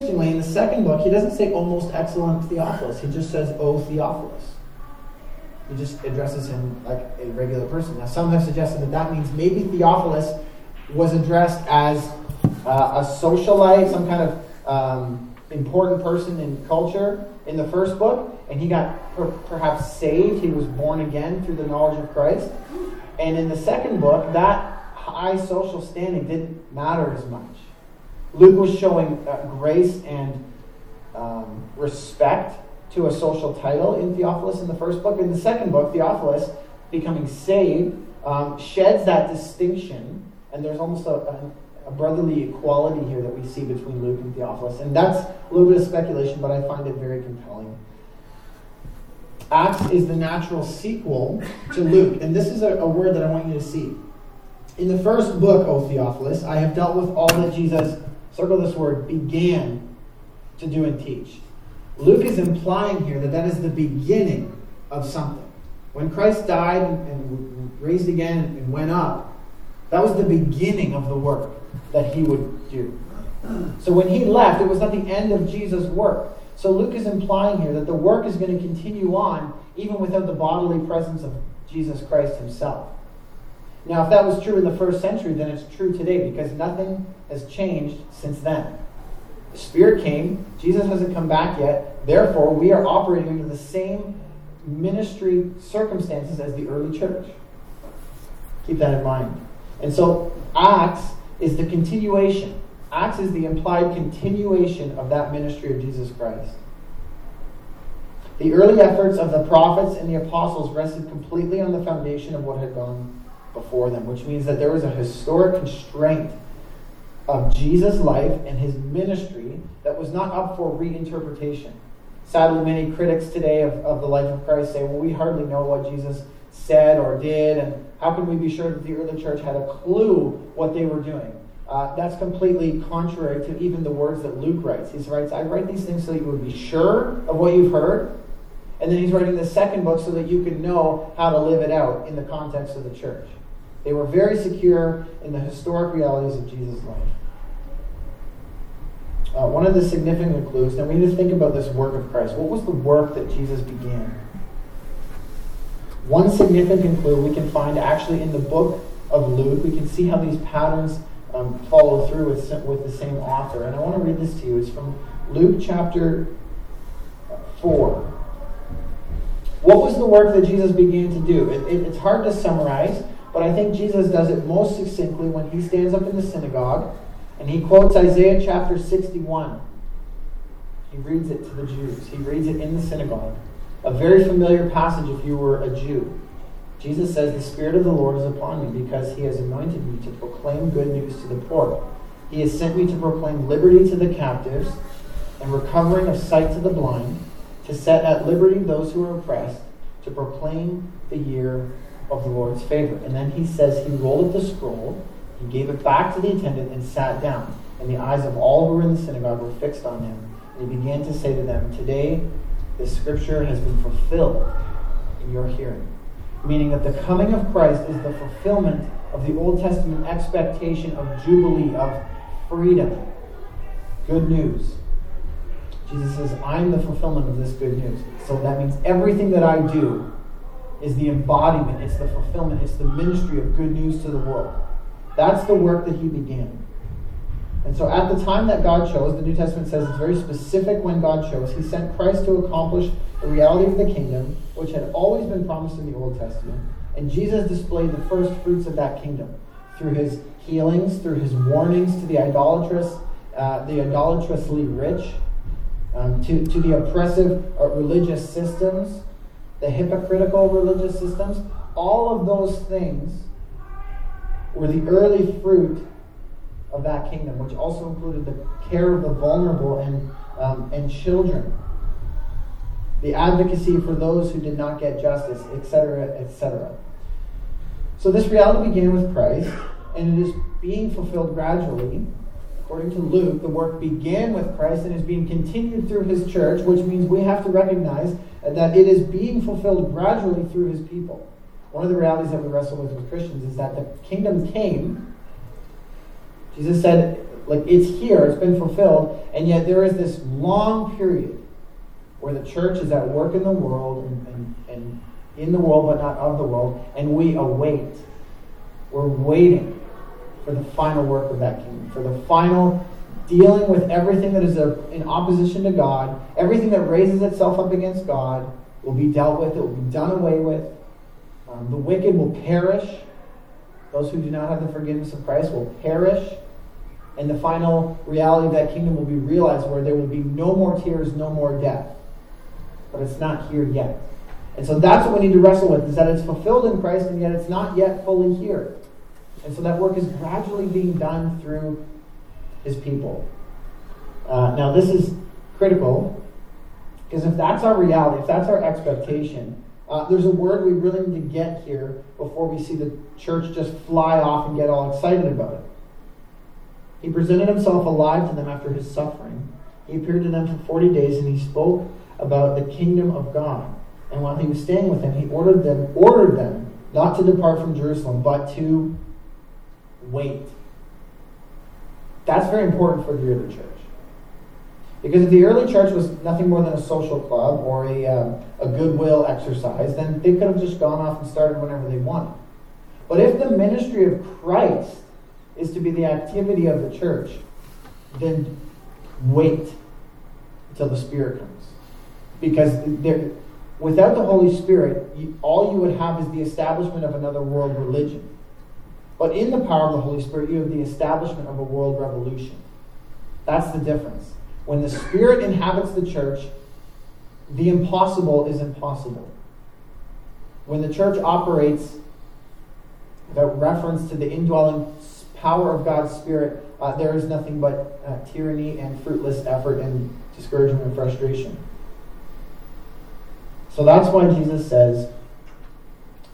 Interestingly, in the second book, he doesn't say, O most excellent Theophilus. He just says, O Theophilus. He just addresses him like a regular person. Now, some have suggested that that means maybe Theophilus was addressed as uh, a socialite, some kind of um, important person in culture in the first book, and he got per- perhaps saved. He was born again through the knowledge of Christ. And in the second book, that high social standing didn't matter as much. Luke was showing uh, grace and um, respect to a social title in Theophilus in the first book. In the second book, Theophilus, becoming saved, um, sheds that distinction, and there's almost a, a, a, brotherly equality here that we see between Luke and Theophilus. And that's a little bit of speculation, but I find it very compelling. Acts is the natural sequel to Luke, and this is a, a word that I want you to see. In the first book, O Theophilus, I have dealt with all that Jesus, circle this word, began to do and teach. Luke is implying here that that is the beginning of something. When Christ died and raised again and went up, that was the beginning of the work that he would do. So when he left, it was not the end of Jesus' work. So Luke is implying here that the work is going to continue on even without the bodily presence of Jesus Christ himself. Now, if that was true in the first century, then it's true today because nothing has changed since then. The Spirit came, Jesus hasn't come back yet, therefore, we are operating under the same ministry circumstances as the early church. Keep that in mind. And so, Acts is the continuation. Acts is the implied continuation of that ministry of Jesus Christ. The early efforts of the prophets and the apostles rested completely on the foundation of what had gone before them, which means that there was a historic constraint of Jesus' life and his ministry that was not up for reinterpretation. Sadly, many critics today of, of the life of Christ say, well, we hardly know what Jesus said or did, and how can we be sure that the early church had a clue what they were doing? Uh, that's completely contrary to even the words that Luke writes. He writes, I write these things so that you would be sure of what you've heard. And then he's writing the second book so that you can know how to live it out in the context of the church. They were very secure in the historic realities of Jesus' life. Uh, one of the significant clues, now we need to think about this work of Christ. What was the work that Jesus began? One significant clue we can find actually in the book of Luke. We can see how these patterns um, follow through with, with the same author. And I want to read this to you. It's from Luke chapter 4. What was the work that Jesus began to do? It, it, it's hard to summarize, but I think Jesus does it most succinctly when he stands up in the synagogue and he quotes Isaiah chapter 61. He reads it to the Jews, he reads it in the synagogue. A very familiar passage if you were a Jew. Jesus says, The Spirit of the Lord is upon me because he has anointed me to proclaim good news to the poor. He has sent me to proclaim liberty to the captives and recovering of sight to the blind, to set at liberty those who are oppressed, to proclaim the year of the Lord's favor. And then he says he rolled up the scroll he gave it back to the attendant and sat down. And the eyes of all who were in the synagogue were fixed on him. And he began to say to them, Today this scripture has been fulfilled in your hearing. Meaning that the coming of Christ is the fulfillment of the Old Testament expectation of jubilee, of freedom. Good news. Jesus says, I'm the fulfillment of this good news. So that means everything that I do is the embodiment, it's the fulfillment, it's the ministry of good news to the world. That's the work that he began. And so at the time that God chose, the New Testament says it's very specific when God chose, he sent Christ to accomplish the reality of the kingdom, which had always been promised in the Old Testament. And Jesus displayed the first fruits of that kingdom through his healings, through his warnings to the idolatrous, uh, the idolatrously rich, um, to, to the oppressive uh, religious systems, the hypocritical religious systems. All of those things were the early fruit of that kingdom, which also included the care of the vulnerable and, um, and children, the advocacy for those who did not get justice, etc., etc. So this reality began with Christ, and it is being fulfilled gradually. According to Luke, the work began with Christ and is being continued through his church, which means we have to recognize that it is being fulfilled gradually through his people. One of the realities that we wrestle with with Christians is that the kingdom came. Jesus said, Like it's here, it's been fulfilled, and yet there is this long period where the church is at work in the world and, and, and in the world but not of the world, and we await. We're waiting for the final work of that kingdom, for the final dealing with everything that is in opposition to God, everything that raises itself up against God will be dealt with, it will be done away with. Um, the wicked will perish. Those who do not have the forgiveness of Christ will perish. And the final reality of that kingdom will be realized where there will be no more tears, no more death. But it's not here yet. And so that's what we need to wrestle with, is that it's fulfilled in Christ, and yet it's not yet fully here. And so that work is gradually being done through his people. Uh, now, this is critical because if that's our reality, if that's our expectation, uh, there's a word we really need to get here before we see the church just fly off and get all excited about it. He presented himself alive to them after his suffering. He appeared to them for 40 days and he spoke about the kingdom of God. And while he was staying with them, he ordered them, ordered them not to depart from Jerusalem, but to wait. That's very important for the early church. Because if the early church was nothing more than a social club or a, uh, a goodwill exercise, then they could have just gone off and started whenever they wanted. But if the ministry of Christ is to be the activity of the church, then wait until the Spirit comes. Because there, without the Holy Spirit, all you would have is the establishment of another world religion. But in the power of the Holy Spirit, you have the establishment of a world revolution. That's the difference. When the Spirit inhabits the church, the impossible is impossible. When the church operates without reference to the indwelling power of God's Spirit, uh, there is nothing but uh, tyranny and fruitless effort and discouragement and frustration. So that's why Jesus says,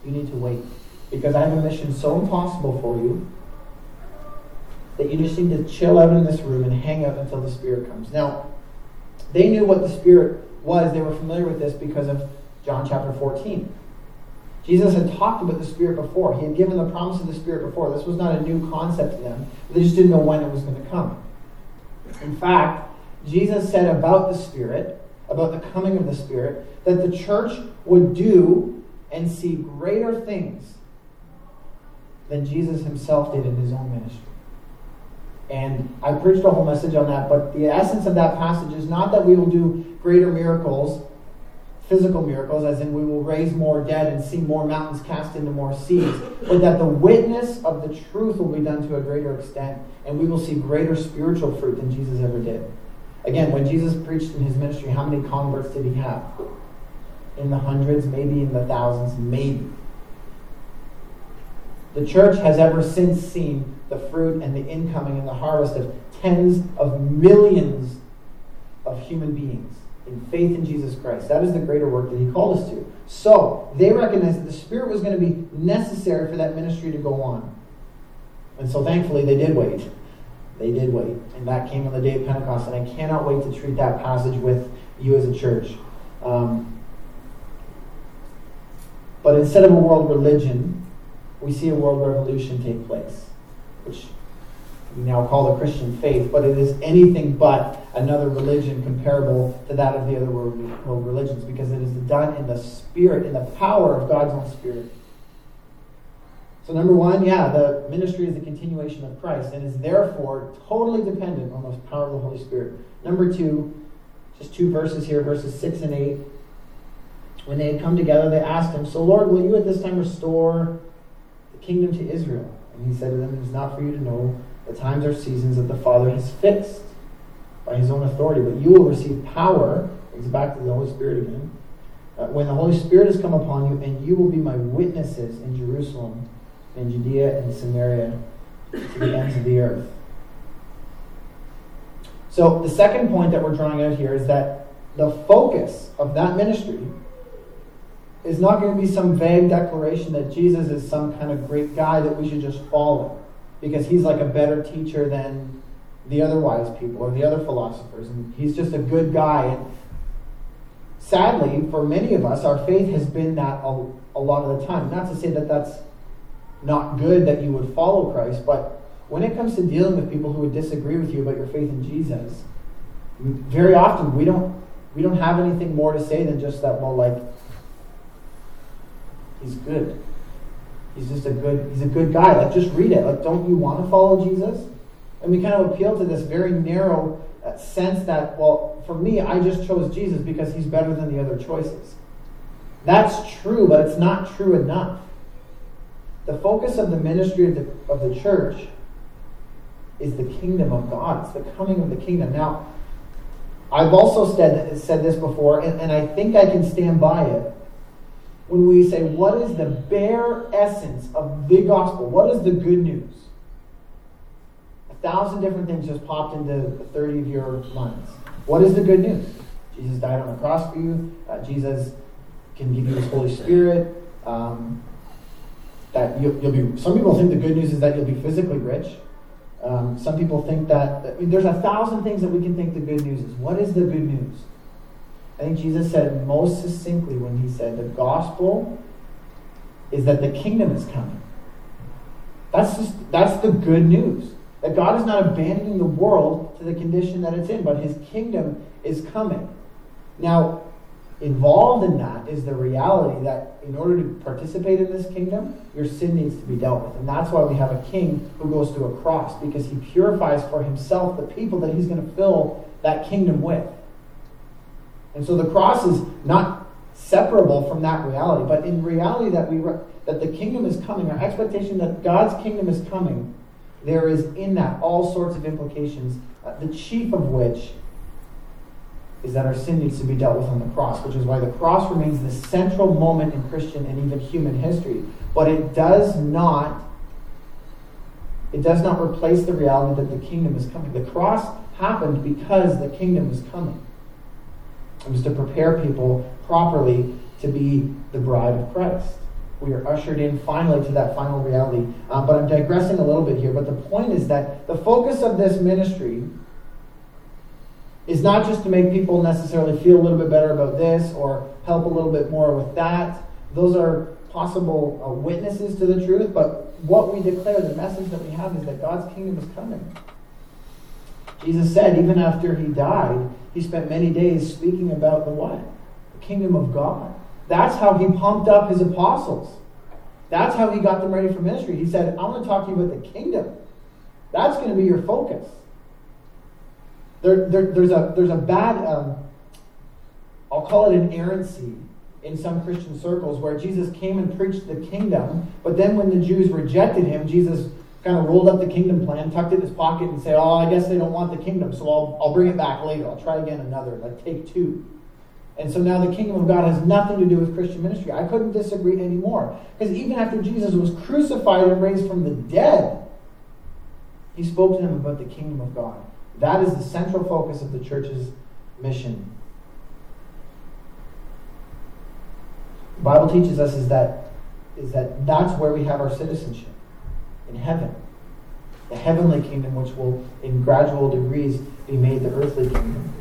you need to wait. Because I have a mission so impossible for you that you just need to chill out in this room and hang out until the Spirit comes. Now, they knew what the Spirit was. They were familiar with this because of John chapter 14. Jesus had talked about the Spirit before. He had given the promise of the Spirit before. This was not a new concept to them. They just didn't know when it was going to come. In fact, Jesus said about the Spirit, about the coming of the Spirit, that the church would do and see greater things than Jesus himself did in his own ministry. And I preached a whole message on that, but the essence of that passage is not that we will do greater miracles, physical miracles, as in we will raise more dead and see more mountains cast into more seas, but that the witness of the truth will be done to a greater extent, and we will see greater spiritual fruit than Jesus ever did. Again, when Jesus preached in his ministry, how many converts did he have? In the hundreds, maybe in the thousands, maybe. The church has ever since seen the fruit and the incoming and the harvest of tens of millions of human beings in faith in Jesus Christ. That is the greater work that He called us to. So, they recognized that the Spirit was going to be necessary for that ministry to go on. And so, thankfully, they did wait. They did wait. And that came on the day of Pentecost. And I cannot wait to treat that passage with you as a church. Um, but instead of a world religion, we see a world revolution take place, which we now call the Christian faith, but it is anything but another religion comparable to that of the other world religions because it is done in the spirit, in the power of God's own spirit. So, number one, yeah, the ministry is the continuation of Christ and is therefore totally dependent on the power of the Holy Spirit. Number two, just two verses here, verses 6 and 8. When they had come together, they asked him, So, Lord, will you at this time restore kingdom to Israel. And he said to them, It is not for you to know the times or seasons that the Father has fixed by his own authority, but you will receive power. It's back to the Holy Spirit again. Uh, when the Holy Spirit has come upon you, and you will be my witnesses in Jerusalem, in Judea, and Samaria, to the ends of the earth. So, the second point that we're drawing out here is that the focus of that ministry is not going to be some vague declaration that Jesus is some kind of great guy that we should just follow because he's like a better teacher than the other wise people or the other philosophers. And he's just a good guy. And sadly, for many of us, our faith has been that a, a lot of the time. Not to say that that's not good that you would follow Christ, but when it comes to dealing with people who would disagree with you about your faith in Jesus, very often we don't we don't have anything more to say than just that, well, like, he's good. He's just a good he's a good guy. Like just read it. Like, don't you want to follow Jesus? And we kind of appeal to this very narrow uh, sense that, well, for me, I just chose Jesus because he's better than the other choices. That's true, but it's not true enough. The focus of the ministry of the, of the church is the kingdom of God. It's the coming of the kingdom. Now, I've also said, said this before, and, and I think I can stand by it. When we say, what is the bare essence of the gospel? What is the good news? A thousand different things just popped into the 30 of your minds. What is the good news? Jesus died on the cross for you. Uh, Jesus can give you His Holy Spirit. Um, that you, will be. Some people think the good news is that you'll be physically rich. Um, some people think that I mean, there's a thousand things that we can think the good news is. What is the good news? I think Jesus said it most succinctly when he said the gospel is that the kingdom is coming. That's just that's the good news. That God is not abandoning the world to the condition that it's in, but his kingdom is coming. Now, involved in that is the reality that in order to participate in this kingdom, your sin needs to be dealt with. And that's why we have a king who goes to a cross, because he purifies for himself the people that he's going to fill that kingdom with. And so the cross is not separable from that reality, but in reality that we that the kingdom is coming, our expectation that God's kingdom is coming, there is in that all sorts of implications, uh, the chief of which is that our sin needs to be dealt with on the cross, which is why the cross remains the central moment in Christian and even human history. But it does not it does not replace the reality that the kingdom is coming. The cross happened because the kingdom is coming. It was to prepare people properly to be the bride of Christ. We are ushered in finally to that final reality. Um, but I'm digressing a little bit here. But the point is that the focus of this ministry is not just to make people necessarily feel a little bit better about this or help a little bit more with that. Those are possible uh, witnesses to the truth, but what we declare, the message that we have is that God's kingdom is coming. Jesus said, even after he died, he spent many days speaking about the what? The kingdom of God. That's how he pumped up his apostles. That's how he got them ready for ministry. He said, I want to talk to you about the kingdom. That's going to be your focus. There, there, there's, a, there's a bad, um, I'll call it an errancy in some Christian circles where Jesus came and preached the kingdom, but then when the Jews rejected him, Jesus kind of rolled up the kingdom plan, tucked it in his pocket, and said, Oh, I guess they don't want the kingdom, so I'll, I'll bring it back later. I'll try again another, like take two. And so now the kingdom of God has nothing to do with Christian ministry. I couldn't disagree anymore. Because even after Jesus was crucified and raised from the dead, he spoke to them about the kingdom of God. That is the central focus of the church's mission. The Bible teaches us is that, is that that's where we have our citizenship in heaven. The heavenly kingdom, which will, in gradual degrees, be made the earthly kingdom.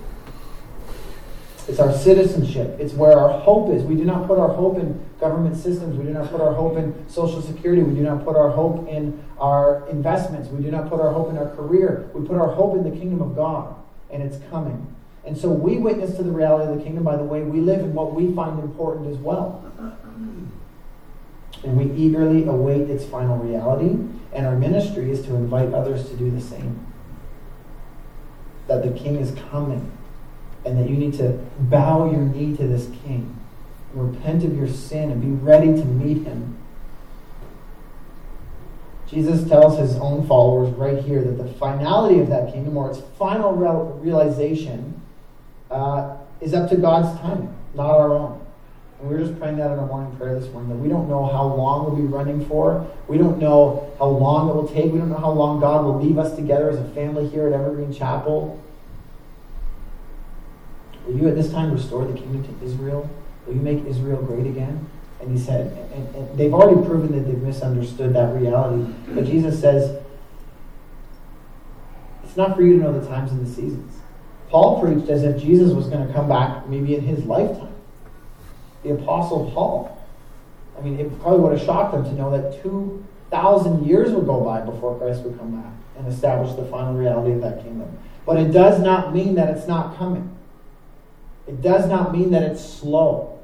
It's our citizenship. It's where our hope is. We do not put our hope in government systems. We do not put our hope in Social Security. We do not put our hope in our investments. We do not put our hope in our career. We put our hope in the kingdom of God, and it's coming. And so we witness to the reality of the kingdom by the way we live and what we find important as well. And we eagerly await its final reality, and our ministry is to invite others to do the same. That the king is coming and that you need to bow your knee to this king repent of your sin and be ready to meet him. Jesus tells his own followers right here that the finality of that kingdom, or its final realization, uh, is up to God's timing, not our own. And we were just praying that in our morning prayer this morning that we don't know how long we'll be running for. We don't know how long it will take. We don't know how long God will leave us together as a family here at Evergreen Chapel. Will you at this time restore the kingdom to Israel? Will you make Israel great again? And he said, and, and they've already proven that they've misunderstood that reality. But Jesus says, it's not for you to know the times and the seasons. Paul preached as if Jesus was going to come back maybe in his lifetime. The Apostle Paul. I mean, it probably would have shocked them to know that two thousand years would go by before Christ would come back and establish the final reality of that kingdom. But it does not mean that it's not coming. It does not mean that it's slow.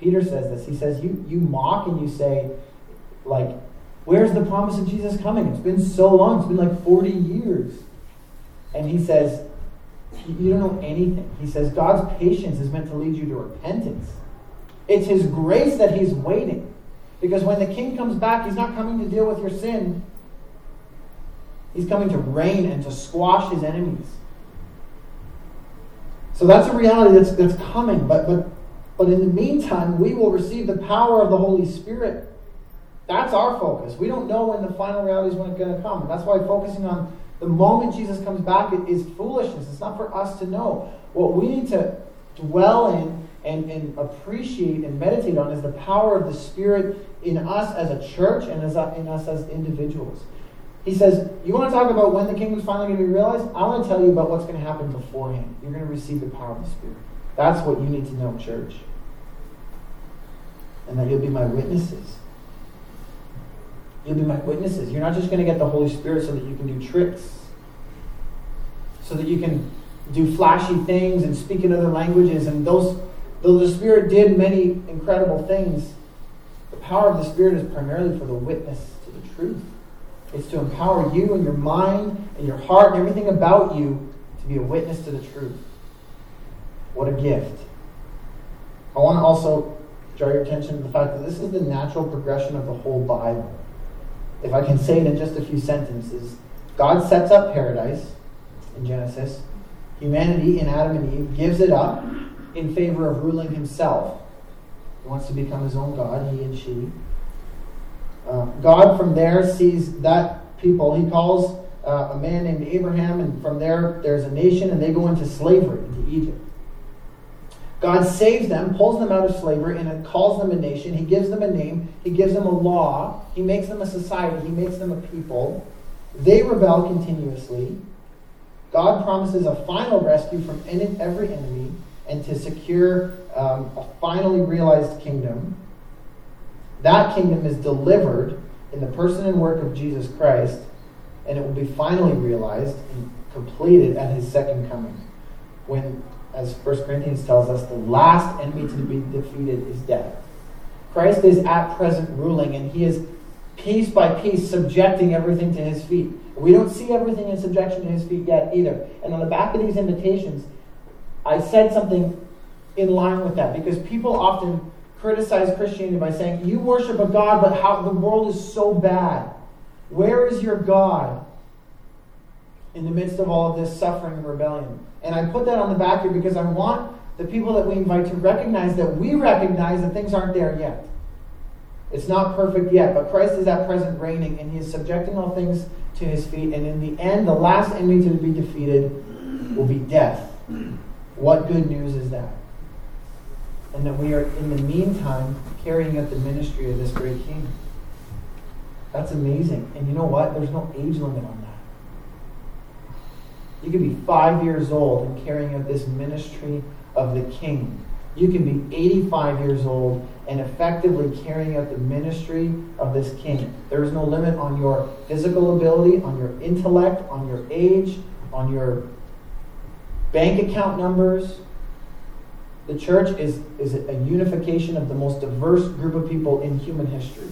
Peter says this. He says, You, you mock and you say, like, where's the promise of Jesus coming? It's been so long. It's been like 40 years. And he says, You don't know anything. He says, God's patience is meant to lead you to repentance. It's his grace that he's waiting. Because when the king comes back, he's not coming to deal with your sin. He's coming to reign and to squash his enemies. So that's a reality that's, that's coming. But, but, but in the meantime, we will receive the power of the Holy Spirit. That's our focus. We don't know when the final reality is going to come. That's why focusing on the moment Jesus comes back is foolishness. It's not for us to know. What we need to dwell in and, and appreciate and meditate on is the power of the Spirit in us as a church and as a, in us as individuals. He says, You want to talk about when the kingdom's finally going to be realized? I want to tell you about what's going to happen beforehand. You're going to receive the power of the Spirit. That's what you need to know, church. And that you'll be my witnesses. You'll be my witnesses. You're not just going to get the Holy Spirit so that you can do tricks, so that you can do flashy things and speak in other languages. And those, though the Spirit did many incredible things, the power of the Spirit is primarily for the witness to the truth. It's to empower you and your mind and your heart and everything about you to be a witness to the truth. What a gift. I want to also draw your attention to the fact that this is the natural progression of the whole Bible. If I can say it in just a few sentences, God sets up paradise in Genesis. Humanity in Adam and Eve gives it up in favor of ruling himself. He wants to become his own God, he and she. Uh, God from there sees that people. He calls uh, a man named Abraham, and from there, there's a nation, and they go into slavery, into Egypt. God saves them, pulls them out of slavery, and calls them a nation. He gives them a name. He gives them a law. He makes them a society. He makes them a people. They rebel continuously. God promises a final rescue from every enemy and to secure um, a finally realized kingdom. That kingdom is delivered in the person and work of Jesus Christ, and it will be finally realized and completed at his second coming. When, as 1 Corinthians tells us, the last enemy to be defeated is death. Christ is at present ruling, and he is piece by piece subjecting everything to his feet. We don't see everything in subjection to his feet yet either. And on the back of these invitations, I said something in line with that because people often criticize Christianity by saying, You worship a God, but how the world is so bad. Where is your God in the midst of all of this suffering and rebellion? And I put that on the back here because I want the people that we invite to recognize that we recognize that things aren't there yet. It's not perfect yet, but Christ is at present reigning, and he is subjecting all things to his feet. And in the end, the last enemy to be defeated will be death. What good news is that? and that we are, in the meantime, carrying out the ministry of this great King. That's amazing. And you know what? There's no age limit on that. You could be five years old and carrying out this ministry of the King. You can be 85 years old and effectively carrying out the ministry of this King. There is no limit on your physical ability, on your intellect, on your age, on your bank account numbers, the church is, is a unification of the most diverse group of people in human history.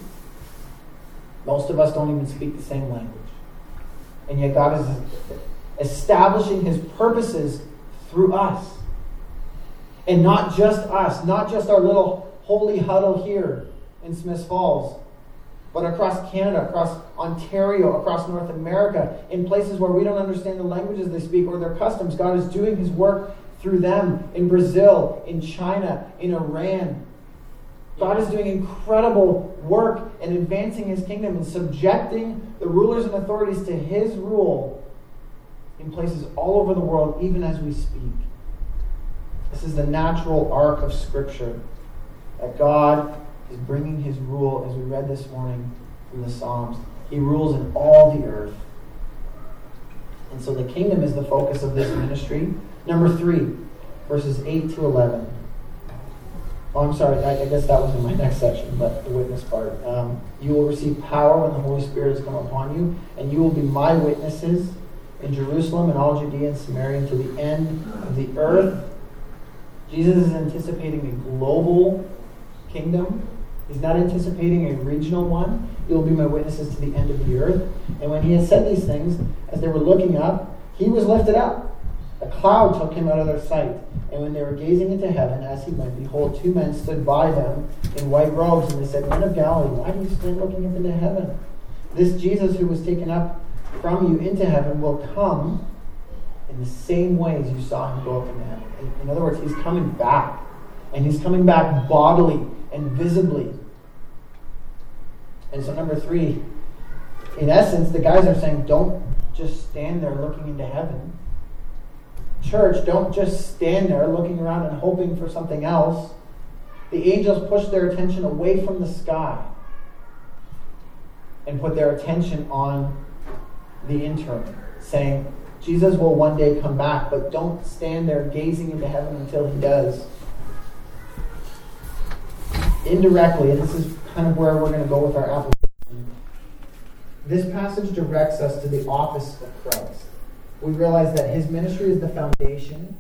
Most of us don't even speak the same language. And yet God is establishing his purposes through us. And not just us, not just our little holy huddle here in Smiths Falls, but across Canada, across Ontario, across North America, in places where we don't understand the languages they speak or their customs. God is doing his work through them in Brazil, in China, in Iran. God is doing incredible work in advancing his kingdom and subjecting the rulers and authorities to his rule in places all over the world, even as we speak. This is the natural arc of Scripture that God is bringing his rule, as we read this morning from the Psalms. He rules in all the earth. And so the kingdom is the focus of this ministry. Number three, verses 8 to 11. Oh, I'm sorry. I, I, guess that was in my next section, but the witness part. Um, you will receive power when the Holy Spirit has come upon you, and you will be my witnesses in Jerusalem and all Judea and Samaria to the end of the earth. Jesus is anticipating a global kingdom. He's not anticipating a regional one. You will be my witnesses to the end of the earth. And when he had said these things, as they were looking up, he was lifted up. A cloud took him out of their sight. And when they were gazing into heaven as he went, behold, two men stood by them in white robes, and they said, Men of Galilee, why do you stand looking up into heaven? This Jesus who was taken up from you into heaven will come in the same ways you saw him go up into heaven. In other words, he's coming back. And he's coming back bodily and visibly. And so, number three, in essence, the guys are saying, don't just stand there looking into heaven. Church, don't just stand there looking around and hoping for something else. The angels push their attention away from the sky and put their attention on the intern, saying, Jesus will one day come back, but don't stand there gazing into heaven until he does. Indirectly, and this is kind of where we're going to go with our application, this passage directs us to the office of Christ. We realize that his ministry is the foundation,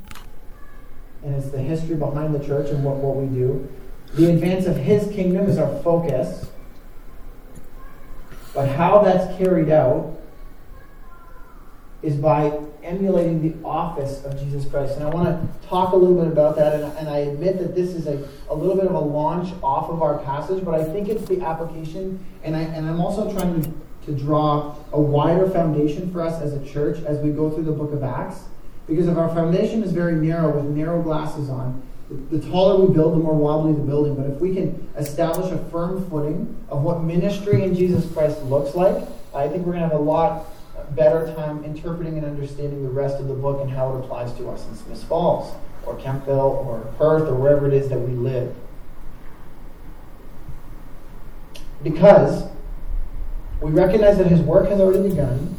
and it's the history behind the church and what, what we do. The advance of his kingdom is our focus. But how that's carried out is by emulating the office of Jesus Christ. And I want to talk a little bit about that. And, and I admit that this is a, a little bit of a launch off of our passage, but I think it's the application. And, I, and I'm also trying to, to draw a wider foundation for us as a church as we go through the book of Acts. Because if our foundation is very narrow with narrow glasses on, the taller we build, the more wobbly the building. But if we can establish a firm footing of what ministry in Jesus Christ looks like, I think we're going to have a lot better time interpreting and understanding the rest of the book and how it applies to us in Smiths Falls or Kemptville or Perth or wherever it is that we live. Because we recognize that his work has already begun.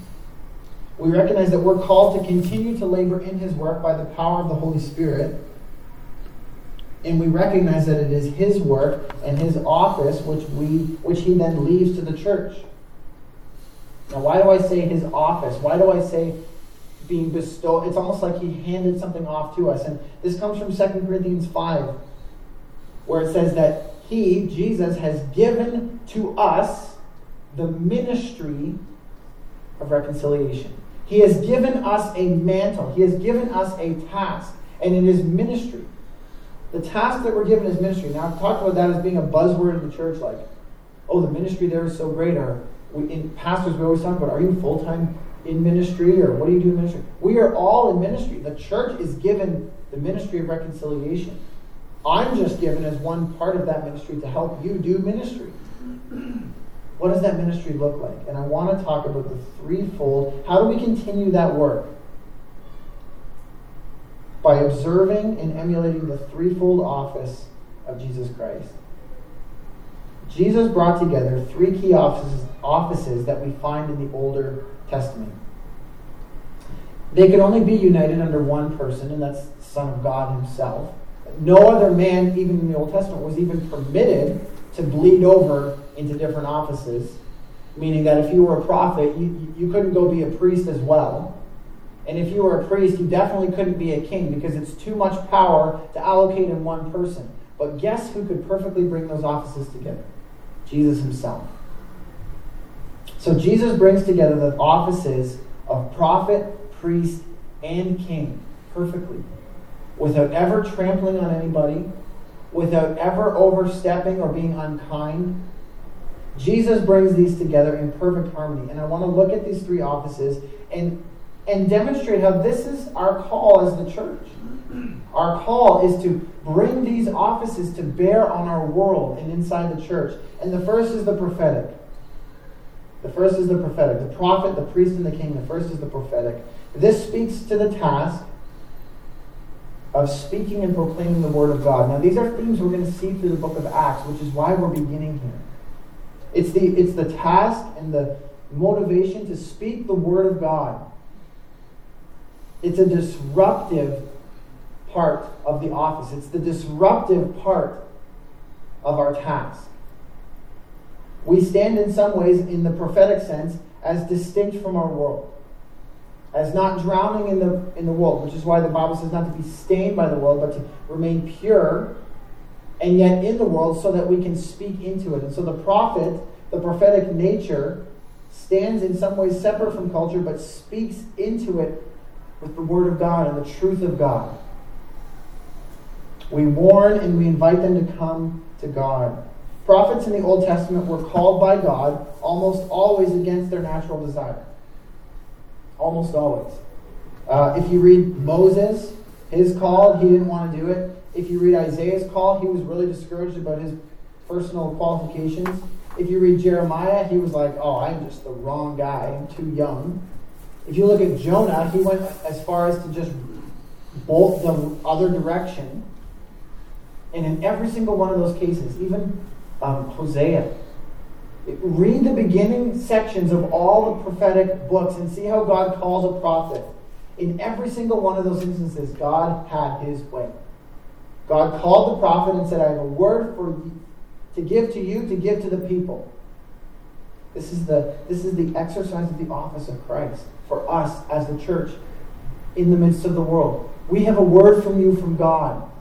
We recognize that we're called to continue to labor in his work by the power of the Holy Spirit. And we recognize that it is his work and his office which we which he then leaves to the church. Now, why do I say his office? Why do I say being bestowed? It's almost like he handed something off to us. And this comes from 2 Corinthians 5, where it says that he, Jesus, has given to us the ministry of reconciliation. He has given us a mantle, he has given us a task, and it is ministry. The task that we're given is ministry. Now, I've talked about that as being a buzzword in the church, like, oh, the ministry there is so great, or we, in pastors, we always talk about, are you full time in ministry or what do you do in ministry? We are all in ministry. The church is given the ministry of reconciliation. I'm just given as one part of that ministry to help you do ministry. What does that ministry look like? And I want to talk about the threefold. How do we continue that work? By observing and emulating the threefold office of Jesus Christ. Jesus brought together three key offices, offices that we find in the Older Testament. They could only be united under one person, and that's the Son of God Himself. No other man, even in the Old Testament, was even permitted to bleed over into different offices, meaning that if you were a prophet, you, you couldn't go be a priest as well. And if you were a priest, you definitely couldn't be a king because it's too much power to allocate in one person. But guess who could perfectly bring those offices together? Jesus himself. So Jesus brings together the offices of prophet, priest, and king perfectly, without ever trampling on anybody, without ever overstepping or being unkind. Jesus brings these together in perfect harmony. And I want to look at these three offices and, and demonstrate how this is our call as the church. Our call is to bring these offices to bear on our world and inside the church. And the first is the prophetic. The first is the prophetic. The prophet, the priest, and the king. The first is the prophetic. This speaks to the task of speaking and proclaiming the word of God. Now, these are themes we're going to see through the book of Acts, which is why we're beginning here. It's the, it's the task and the motivation to speak the word of God. It's a disruptive part of the office. It's the disruptive part of our task. We stand in some ways, in the prophetic sense, as distinct from our world, as not drowning in the, in the world, which is why the Bible says not to be stained by the world, but to remain pure and yet in the world so that we can speak into it. And so the prophet, the prophetic nature, stands in some ways separate from culture, but speaks into it with the Word of God and the truth of God. We warn and we invite them to come to God. Prophets in the Old Testament were called by God almost always against their natural desire. Almost always. Uh, if you read Moses, his call, he didn't want to do it. If you read Isaiah's call, he was really discouraged about his personal qualifications. If you read Jeremiah, he was like, oh, I'm just the wrong guy. I'm too young. If you look at Jonah, he went as far as to just bolt the other direction. And in every single one of those cases, even um, Hosea, read the beginning sections of all the prophetic books and see how God calls a prophet. In every single one of those instances, God had his way. God called the prophet and said, I have a word for you to give to you, to give to the people. This is the, this is the exercise of the office of Christ for us as the church in the midst of the world. We have a word from you from God.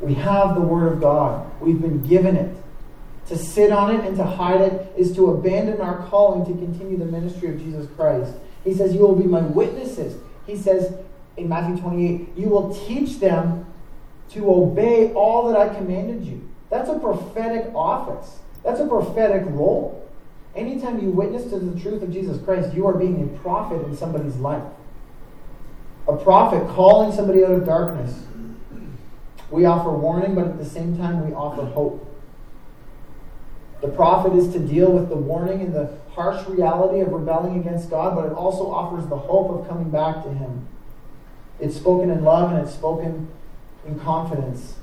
We have the word of God. We've been given it. To sit on it and to hide it is to abandon our calling to continue the ministry of Jesus Christ. He says, You will be my witnesses. He says, in Matthew 28, you will teach them to obey all that I commanded you. That's a prophetic office. That's a prophetic role. Anytime you witness to the truth of Jesus Christ, you are being a prophet in somebody's life. A prophet calling somebody out of darkness. We offer warning, but at the same time, we offer hope. The prophet is to deal with the warning and the harsh reality of rebelling against God, but it also offers the hope of coming back to Him. It's spoken in love and it's spoken in confidence.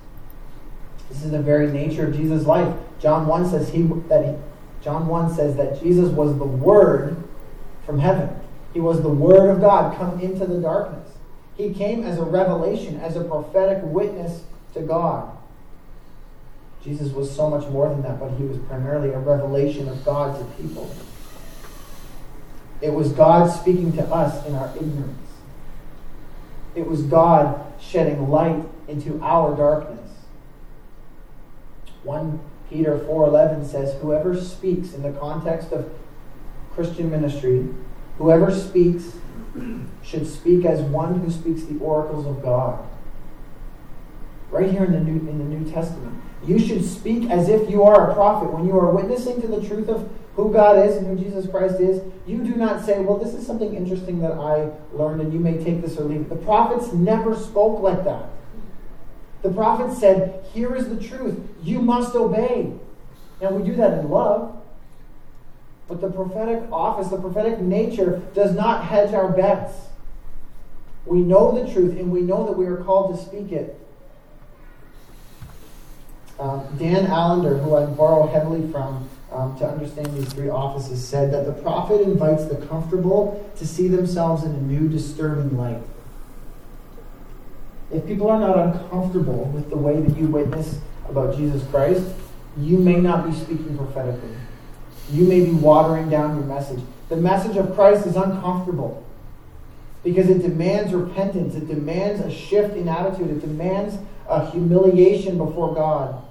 This is the very nature of Jesus' life. John 1 says he that he, John 1 says that Jesus was the word from heaven. He was the word of God come into the darkness. He came as a revelation, as a prophetic witness to God. Jesus was so much more than that, but he was primarily a revelation of God to people. It was God speaking to us in our ignorance. It was God shedding light into our darkness. 1 Peter 4:11 says whoever speaks in the context of Christian ministry, whoever speaks should speak as one who speaks the oracles of God. Right here in the New in the New Testament. You should speak as if you are a prophet when you are witnessing to the truth of who God is and who Jesus Christ is, you do not say, Well, this is something interesting that I learned and you may take this or leave it. The prophets never spoke like that. The prophets said, Here is the truth. You must obey. Now, we do that in love. But the prophetic office, the prophetic nature, does not hedge our bets. We know the truth and we know that we are called to speak it. Um, Dan Allender, who I borrow heavily from, um, to understand these three offices, said that the prophet invites the comfortable to see themselves in a new, disturbing light. If people are not uncomfortable with the way that you witness about Jesus Christ, you may not be speaking prophetically. You may be watering down your message. The message of Christ is uncomfortable because it demands repentance, it demands a shift in attitude, it demands a humiliation before God.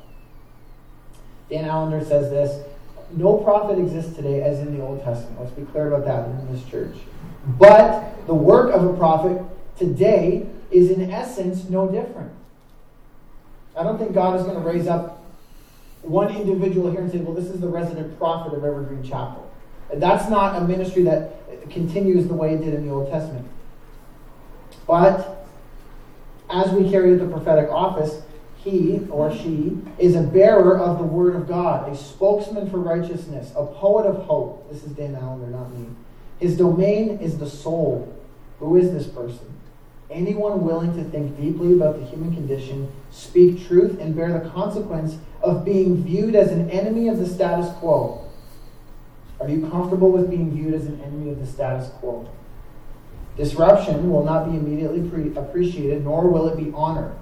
Dan Allender says this no prophet exists today as in the Old Testament. Let's be clear about that in this church. But the work of a prophet today is in essence no different. I don't think God is going to raise up one individual here and say, well, this is the resident prophet of Evergreen Chapel. That's not a ministry that continues the way it did in the Old Testament. But as we carry the prophetic office, he or she is a bearer of the word of God, a spokesman for righteousness, a poet of hope. This is Dan Allender, not me. His domain is the soul. Who is this person? Anyone willing to think deeply about the human condition, speak truth, and bear the consequence of being viewed as an enemy of the status quo. Are you comfortable with being viewed as an enemy of the status quo? Disruption will not be immediately pre- appreciated, nor will it be honored.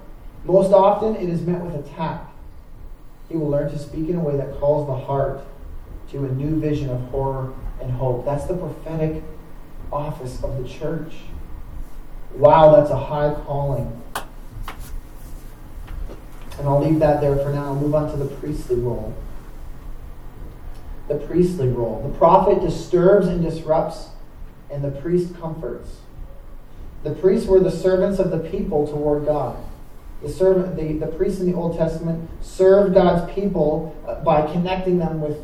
Most often, it is met with attack. He will learn to speak in a way that calls the heart to a new vision of horror and hope. That's the prophetic office of the church. Wow, that's a high calling. And I'll leave that there for now. I'll move on to the priestly role. The priestly role. The prophet disturbs and disrupts, and the priest comforts. The priests were the servants of the people toward God. The, servant, the, the priests in the Old Testament served God's people uh, by connecting them with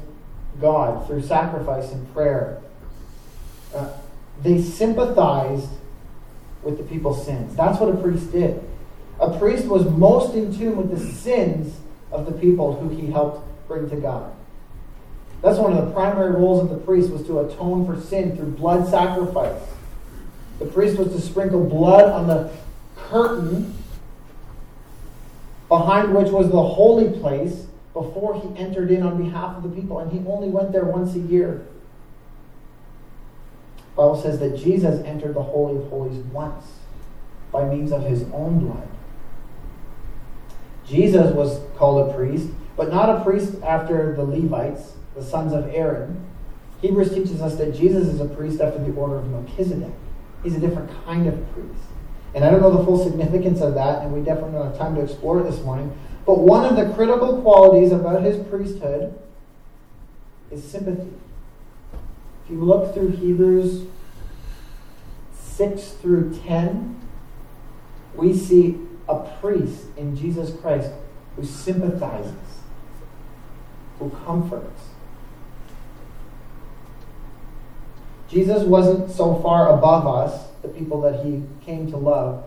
God through sacrifice and prayer. Uh, they sympathized with the people's sins. That's what a priest did. A priest was most in tune with the sins of the people who he helped bring to God. That's one of the primary roles of the priest was to atone for sin through blood sacrifice. The priest was to sprinkle blood on the curtain behind which was the holy place before he entered in on behalf of the people, and he only went there once a year. The Bible says that Jesus entered the Holy of Holies once by means of his own blood. Jesus was called a priest, but not a priest after the Levites, the sons of Aaron. Hebrews teaches us that Jesus is a priest after the order of Melchizedek. He's a different kind of priest. And I don't know the full significance of that, and we definitely don't have time to explore it this morning. But one of the critical qualities about his priesthood is sympathy. If you look through Hebrews 6 through 10, we see a priest in Jesus Christ who sympathizes, who comforts. Jesus wasn't so far above us, the people that he came to love,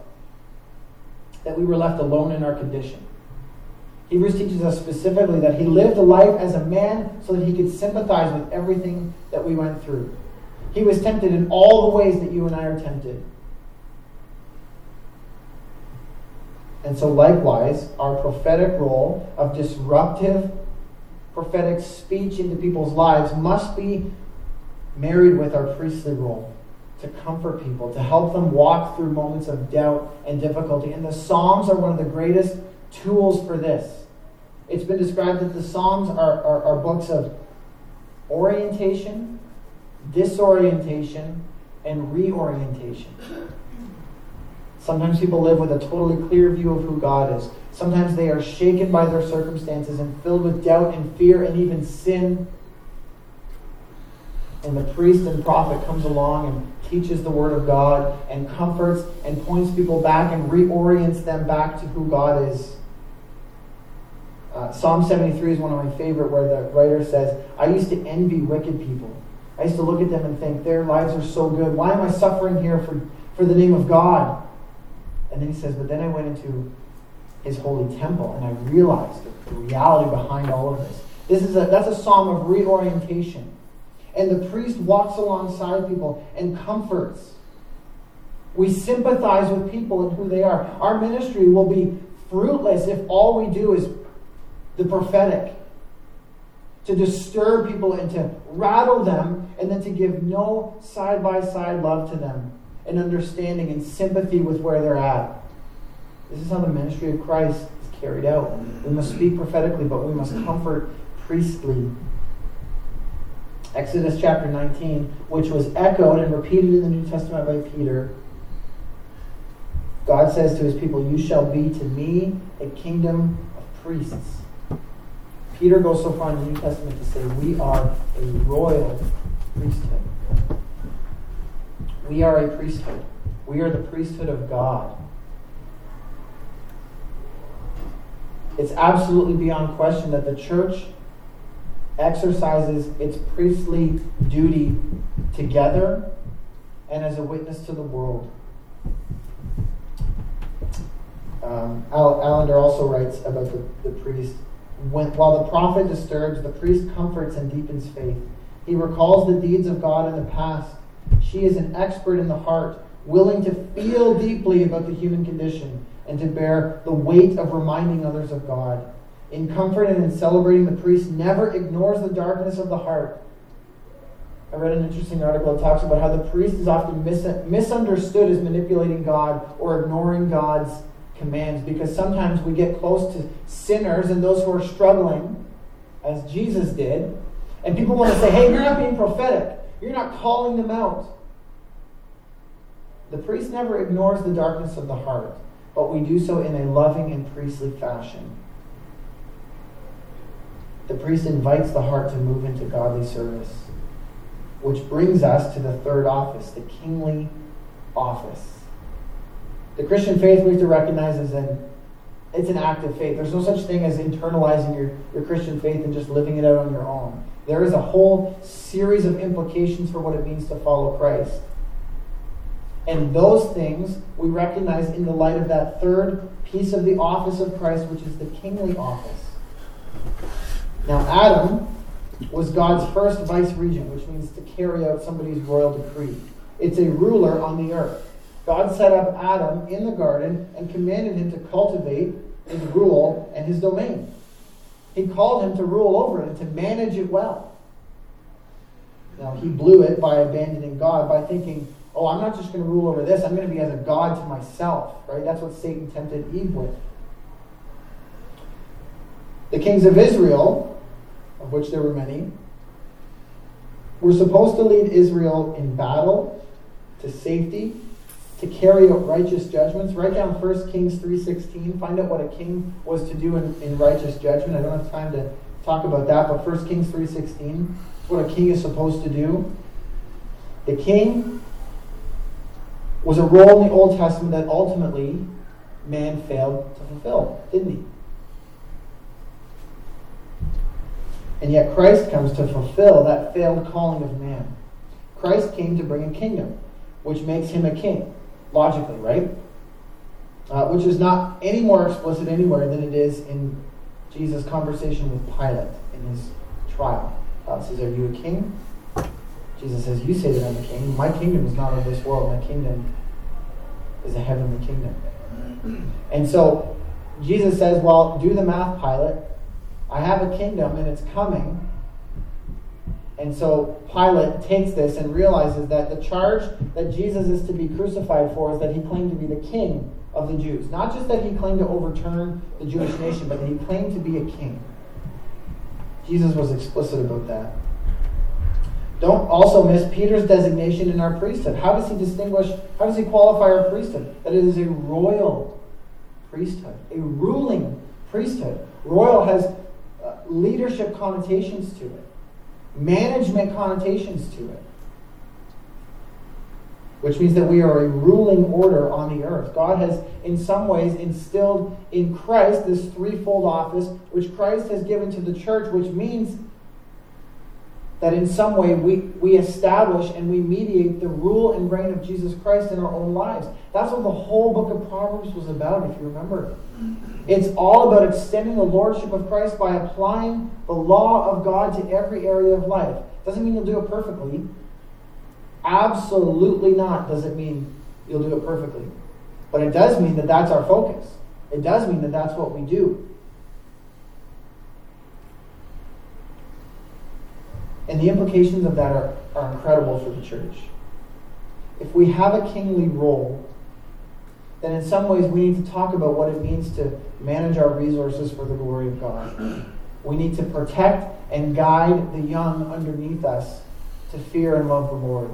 that we were left alone in our condition. Hebrews teaches us specifically that he lived a life as a man so that he could sympathize with everything that we went through. He was tempted in all the ways that you and I are tempted. And so, likewise, our prophetic role of disruptive prophetic speech into people's lives must be married with our priestly role to comfort people, to help them walk through moments of doubt and difficulty. And the Psalms are one of the greatest tools for this. It's been described that the Psalms are, are, are books of orientation, disorientation, and reorientation. Sometimes people live with a totally clear view of who God is. Sometimes they are shaken by their circumstances and filled with doubt and fear and even sin. And the priest and prophet comes along and teaches the word of God and comforts and points people back and reorients them back to who God is. Uh, Psalm 73 is one of my favorite, where the writer says, I used to envy wicked people. I used to look at them and think, their lives are so good. Why am I suffering here for, for the name of God? And then he says, but then I went into his holy temple and I realized the, the reality behind all of this. This is a, that's a psalm of reorientation. And the priest walks alongside people and comforts. We sympathize with people and who they are. Our ministry will be fruitless if all we do is the prophetic, to disturb people and to rattle them, and then to give no side by side love to them and understanding and sympathy with where they're at. This is how the ministry of Christ is carried out. We must speak prophetically, but we must comfort priestly. Exodus chapter 19, which was echoed and repeated in the New Testament by Peter. God says to his people, You shall be to me a kingdom of priests. Peter goes so far in the New Testament to say, We are a royal priesthood. We are a priesthood. We are the priesthood of God. It's absolutely beyond question that the church exercises its priestly duty together and as a witness to the world. Um, Allender also writes about the, the priest when, while the prophet disturbs, the priest comforts and deepens faith. He recalls the deeds of God in the past. She is an expert in the heart, willing to feel deeply about the human condition and to bear the weight of reminding others of God. In comfort and in celebrating, the priest never ignores the darkness of the heart. I read an interesting article that talks about how the priest is often mis- misunderstood as manipulating God or ignoring God's commands because sometimes we get close to sinners and those who are struggling, as Jesus did, and people want to say, hey, you're not being prophetic. You're not calling them out. The priest never ignores the darkness of the heart, but we do so in a loving and priestly fashion. The priest invites the heart to move into godly service, which brings us to the third office, the kingly office. The Christian faith we have to recognize is an it's an active faith. There's no such thing as internalizing your, your Christian faith and just living it out on your own. There is a whole series of implications for what it means to follow Christ. And those things we recognize in the light of that third piece of the office of Christ, which is the kingly office. Now, Adam was God's first vice regent, which means to carry out somebody's royal decree. It's a ruler on the earth. God set up Adam in the garden and commanded him to cultivate his rule and his domain. He called him to rule over it and to manage it well. Now, he blew it by abandoning God, by thinking, oh, I'm not just going to rule over this, I'm going to be as a God to myself, right? That's what Satan tempted Eve with. The kings of Israel, of which there were many, were supposed to lead Israel in battle, to safety, to carry out righteous judgments. Write down 1 Kings 3.16. Find out what a king was to do in, in righteous judgment. I don't have time to talk about that, but 1 Kings 3.16 what a king is supposed to do. The king was a role in the Old Testament that ultimately man failed to fulfill, didn't he? And yet Christ comes to fulfill that failed calling of man. Christ came to bring a kingdom, which makes him a king logically, right? Uh, which is not any more explicit anywhere than it is in Jesus' conversation with Pilate in his trial. Uh, says, Are you a king? Jesus says, You say that I'm a king. My kingdom is not of this world. My kingdom is a heavenly kingdom. And so Jesus says, Well, do the math, Pilate. I have a kingdom and it's coming. And so Pilate takes this and realizes that the charge that Jesus is to be crucified for is that he claimed to be the king of the Jews. Not just that he claimed to overturn the Jewish nation, but that he claimed to be a king. Jesus was explicit about that. Don't also miss Peter's designation in our priesthood. How does he distinguish, how does he qualify our priesthood? That it is a royal priesthood, a ruling priesthood. Royal has leadership connotations to it management connotations to it. Which means that we are a ruling order on the earth. God has, in some ways, instilled in Christ this threefold office, which Christ has given to the church, which means that in some way we, we establish and we mediate the rule and reign of Jesus Christ in our own lives. That's what the whole book of Proverbs was about, if you remember. It's all about extending the lordship of Christ by applying the law of God to every area of life. Doesn't mean you'll do it perfectly. Absolutely not does it mean you'll do it perfectly. But it does mean that that's our focus. It does mean that that's what we do. And the implications of that are, are incredible for the church. If we have a kingly role, then in some ways we need to talk about what it means to manage our resources for the glory of God. We need to protect and guide the young underneath us to fear and love the Lord,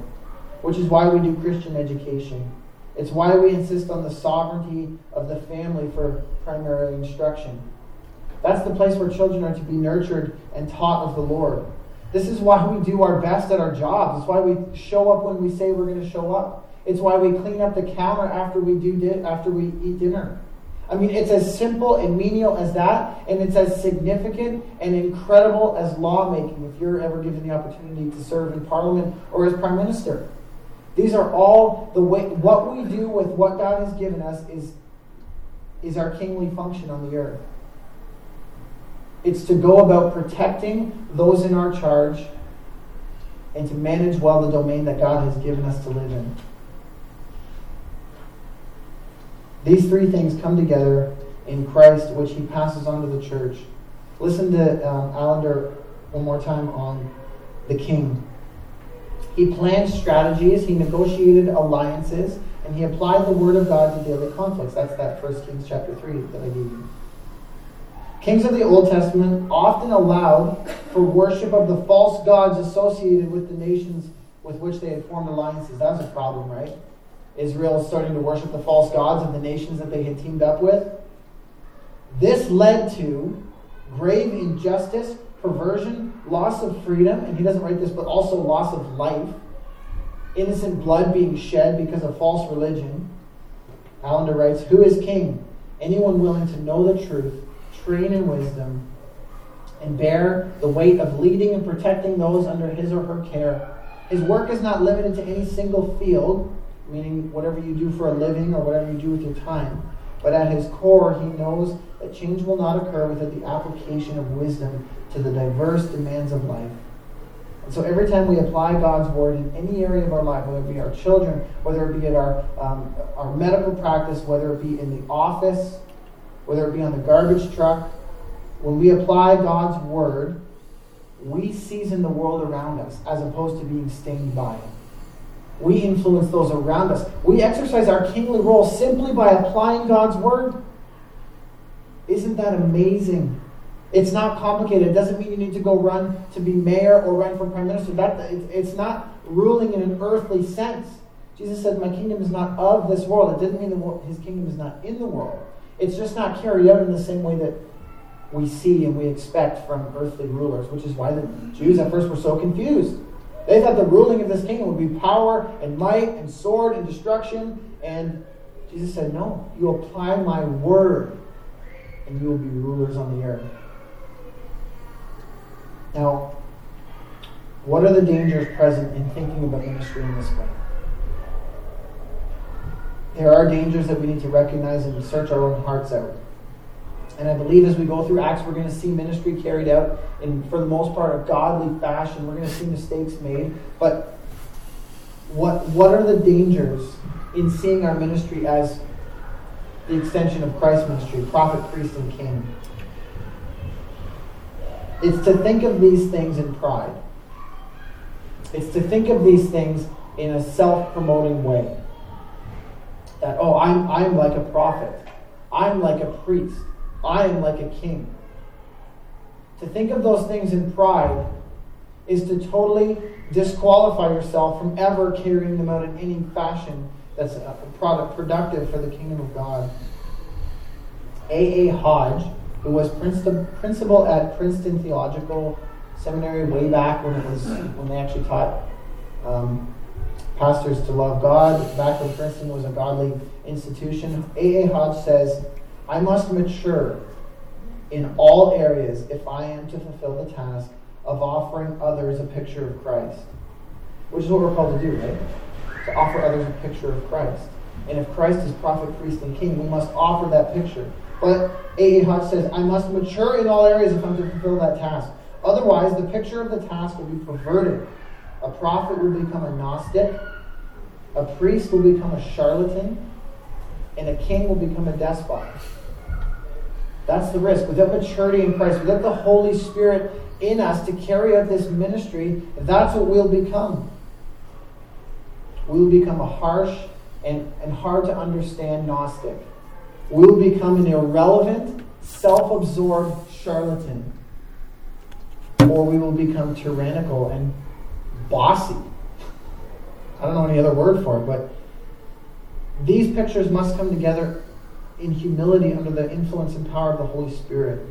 which is why we do Christian education. It's why we insist on the sovereignty of the family for primary instruction. That's the place where children are to be nurtured and taught of the Lord. This is why we do our best at our jobs. It's why we show up when we say we're going to show up. It's why we clean up the counter after we do di- after we eat dinner. I mean, it's as simple and menial as that, and it's as significant and incredible as lawmaking if you're ever given the opportunity to serve in parliament or as prime minister. These are all the way what we do with what God has given us is is our kingly function on the earth. It's to go about protecting those in our charge and to manage well the domain that God has given us to live in. These three things come together in Christ, which he passes on to the church. Listen to um, Allender one more time on the king. He planned strategies, he negotiated alliances, and he applied the word of God to daily conflicts. That's that First Kings chapter 3 that I gave you. Kings of the Old Testament often allowed for worship of the false gods associated with the nations with which they had formed alliances. That was a problem, right? Israel starting to worship the false gods of the nations that they had teamed up with. This led to grave injustice, perversion, loss of freedom, and he doesn't write this, but also loss of life, innocent blood being shed because of false religion. Allender writes, Who is king? Anyone willing to know the truth, train in wisdom, and bear the weight of leading and protecting those under his or her care. His work is not limited to any single field, meaning whatever you do for a living or whatever you do with your time. But at his core, he knows that change will not occur without the application of wisdom to the diverse demands of life. And so every time we apply God's word in any area of our life, whether it be our children, whether it be at our, um, our medical practice, whether it be in the office, whether it be on the garbage truck, when we apply God's word, we season the world around us as opposed to being stained by it. We influence those around us. We exercise our kingly role simply by applying God's word. Isn't that amazing? It's not complicated. It doesn't mean you need to go run to be mayor or run for prime minister. That it's not ruling in an earthly sense. Jesus said, "My kingdom is not of this world." It didn't mean that his kingdom is not in the world. It's just not carried out in the same way that we see and we expect from earthly rulers, which is why the Jews at first were so confused. They thought the ruling of this kingdom would be power and might and sword and destruction. And Jesus said, No, you apply my word and you will be rulers on the earth. Now, what are the dangers present in thinking about ministry in this way? There are dangers that we need to recognize and search our own hearts out. And I believe as we go through Acts, we're going to see ministry carried out in, for the most part, a godly fashion. We're going to see mistakes made. But what, what are the dangers in seeing our ministry as the extension of Christ's ministry, prophet, priest, and king? It's to think of these things in pride. It's to think of these things in a self promoting way. That, oh, I'm, I'm like a prophet, I'm like a priest. I am like a king. To think of those things in pride is to totally disqualify yourself from ever carrying them out in any fashion that's product productive for the kingdom of God. A. A. Hodge, who was principal at Princeton Theological Seminary way back when it was when they actually taught um, pastors to love God, back when Princeton was a godly institution. A. A. Hodge says I must mature in all areas if I am to fulfill the task of offering others a picture of Christ. Which is what we're called to do, right? To offer others a picture of Christ. And if Christ is prophet, priest, and king, we must offer that picture. But A. A. Hodge says, I must mature in all areas if I'm to fulfill that task. Otherwise, the picture of the task will be perverted. A prophet will become a Gnostic, a priest will become a charlatan, and a king will become a despot. That's the risk. Without maturity in Christ, without the Holy Spirit in us to carry out this ministry, that's what we'll become. We will become a harsh and, and hard to understand Gnostic. We will become an irrelevant, self absorbed charlatan. Or we will become tyrannical and bossy. I don't know any other word for it, but these pictures must come together in humility under the influence and power of the Holy Spirit.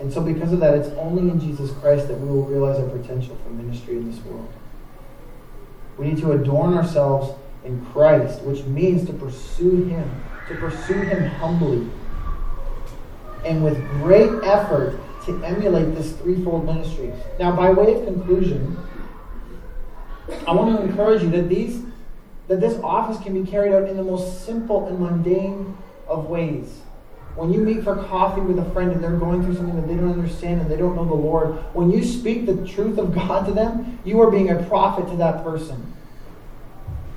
And so, because of that, it's only in Jesus Christ that we will realize our potential for ministry in this world. We need to adorn ourselves in Christ, which means to pursue Him, to pursue Him humbly, and with great effort to emulate this threefold ministry. Now, by way of conclusion, I want to encourage you that these that this office can be carried out in the most simple and mundane of ways. When you meet for coffee with a friend and they're going through something that they don't understand and they don't know the Lord, when you speak the truth of God to them, you are being a prophet to that person.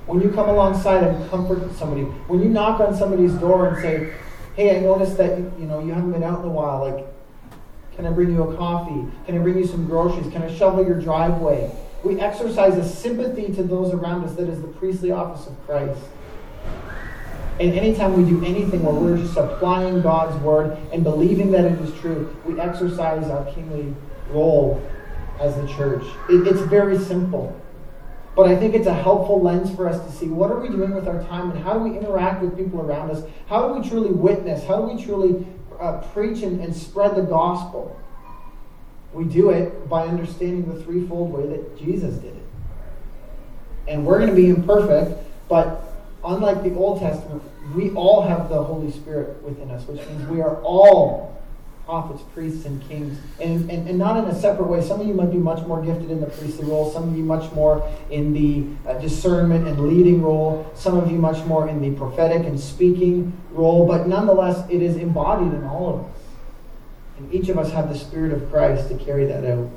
When you come alongside and comfort somebody, when you knock on somebody's door and say, "Hey, I noticed that you know you haven't been out in a while. Like, can I bring you a coffee? Can I bring you some groceries? Can I shovel your driveway?" We exercise a sympathy to those around us that is the priestly office of Christ. And anytime we do anything where we're just applying God's word and believing that it is true, we exercise our kingly role as the church. It, it's very simple. But I think it's a helpful lens for us to see what are we doing with our time and how do we interact with people around us? How do we truly witness? How do we truly uh, preach and, and spread the gospel? We do it by understanding the threefold way that Jesus did it. And we're going to be imperfect, but unlike the Old Testament, we all have the Holy Spirit within us, which means we are all prophets, priests, and kings, and, and, and not in a separate way. Some of you might be much more gifted in the priestly role, some of you much more in the uh, discernment and leading role, some of you much more in the prophetic and speaking role, but nonetheless, it is embodied in all of us. And each of us have the Spirit of Christ to carry that out.